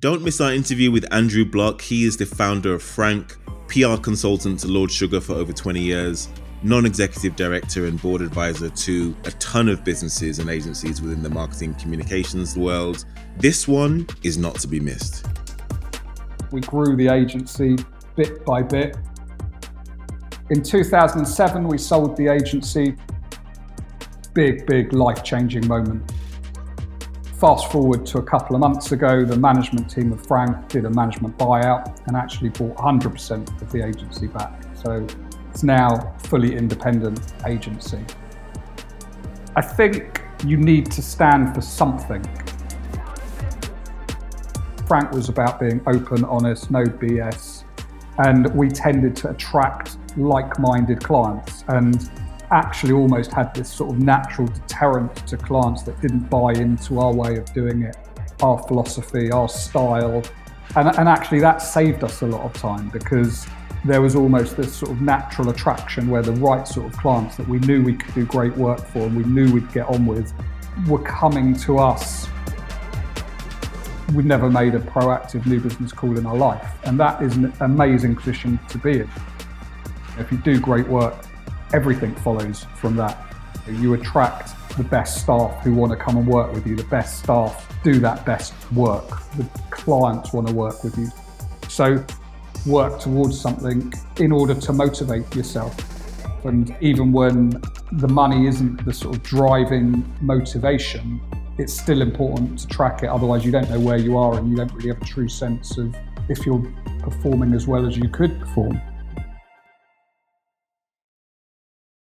Don't miss our interview with Andrew Bloch. He is the founder of Frank, PR consultant to Lord Sugar for over 20 years, non executive director and board advisor to a ton of businesses and agencies within the marketing communications world. This one is not to be missed. We grew the agency bit by bit. In 2007, we sold the agency. Big, big life changing moment Fast forward to a couple of months ago, the management team of Frank did a management buyout and actually bought 100% of the agency back. So it's now fully independent agency. I think you need to stand for something. Frank was about being open, honest, no BS, and we tended to attract like-minded clients. And actually almost had this sort of natural deterrent to clients that didn't buy into our way of doing it, our philosophy, our style. And, and actually, that saved us a lot of time because there was almost this sort of natural attraction where the right sort of clients that we knew we could do great work for and we knew we'd get on with were coming to us. We'd never made a proactive new business call in our life. And that is an amazing position to be in. If you do great work, everything follows from that. You attract the best staff who want to come and work with you, the best staff do that best work, the clients want to work with you. So work towards something in order to motivate yourself. And even when the money isn't the sort of driving motivation, it's still important to track it. Otherwise, you don't know where you are and you don't really have a true sense of if you're performing as well as you could perform.